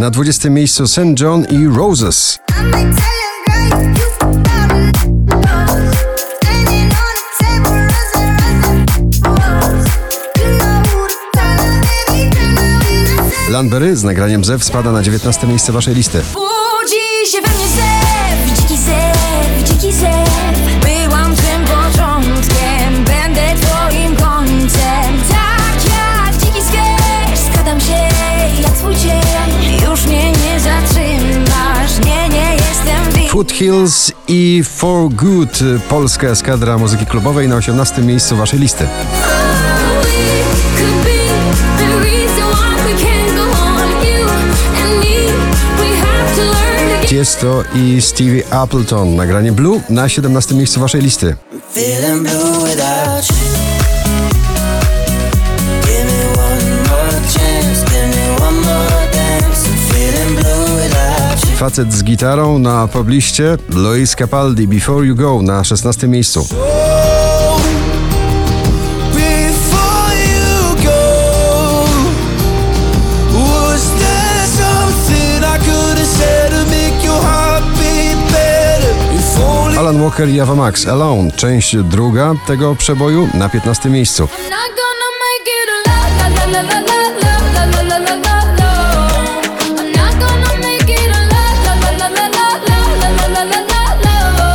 Na 20 miejscu St. John i Roses. Landberry z nagraniem Zew spada na 19 miejsce waszej listy. Budzi się we mnie zew, dziki zew, dziki zew Foothills i For Good, polska eskadra muzyki klubowej na 18 miejscu waszej listy. Tiesto i Stevie Appleton, nagranie Blue na 17 miejscu waszej listy. Facet z gitarą na pobliście Luis Capaldi Before You Go na 16 miejscu. Alan Walker i Ava Max Alone, część druga tego przeboju na 15 miejscu.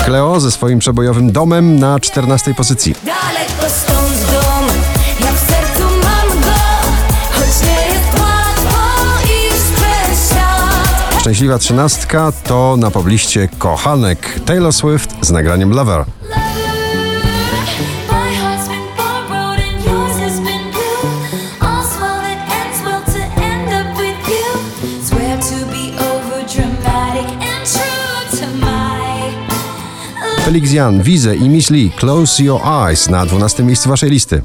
Cleo ze swoim przebojowym domem na 14 pozycji. Daleko stąd dom, ja w sercu mam go Choć nie jest łatwo iść przez świat Szczęśliwa trzynastka to na pobliście kochanek Taylor Swift z nagraniem Lover. Felix Jan, Wize i Miss Lee Close Your Eyes na 12 miejscu waszej listy.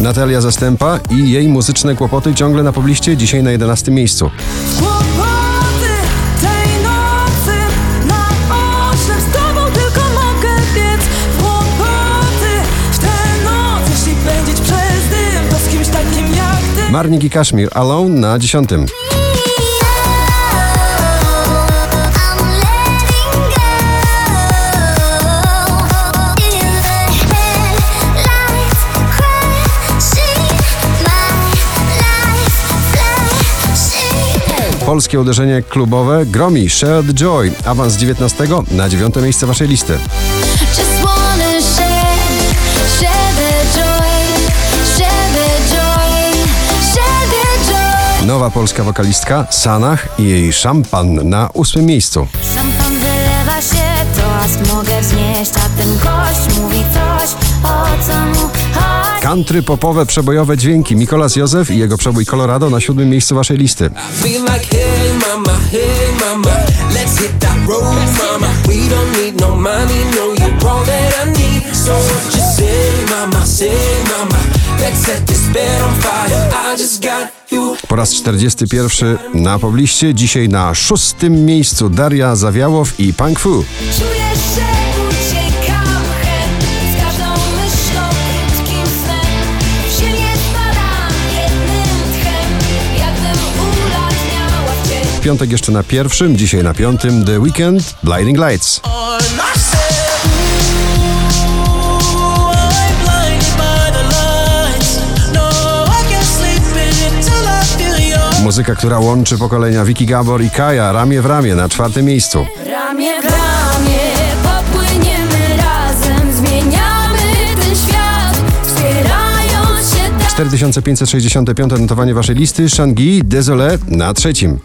Natalia Zastępa i jej muzyczne kłopoty ciągle na pobliście, dzisiaj na 11 miejscu. Marnik i Kaszmir Alone na 10. I'm letting go. In the headlights, crashing my life, flashing. Polskie uderzenie klubowe Gromi Share the Joy. Awans z 19 na 9 miejsce waszej listy. Nowa polska wokalistka Sanach i jej szampan na 8 miejscu. Szampan wylewa się, toast mogę wznieść, a ten gość mówi coś, o co mu chodzi. Country popowe przebojowe dźwięki Mikolas Józef i jego przebój Colorado na 7 miejscu waszej listy. Hey mama, hey mama, let's hit that road, mama. We don't need no money, no, you're all that I need. So what you say, mama, say, mama, let's set this bed on fire. I just got you. Po raz 41 na pobliście, dzisiaj na szóstym miejscu Daria Zawiałow i Punk Fu. Czuję, że piątek jeszcze na pierwszym, dzisiaj na piątym The Weekend Blinding Lights. Muzyka, która łączy pokolenia Vicky Gabor i Kaja ramię w ramię na czwartym miejscu. Ramię w ramię popłyniemy razem, zmieniamy ten świat, wspierając się dalej. 4565 notowanie waszej listy Shangi Désolé na trzecim.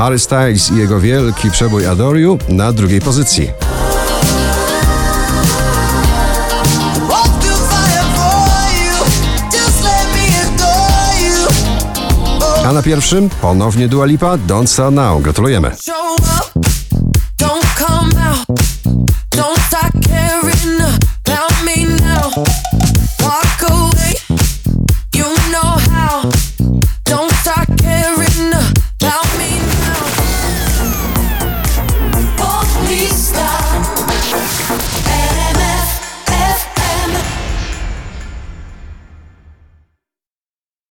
Harry Styles i jego wielki przebój Adore You na drugiej pozycji. A na pierwszym ponownie Dua Lipa Don't Start Now. Gratulujemy.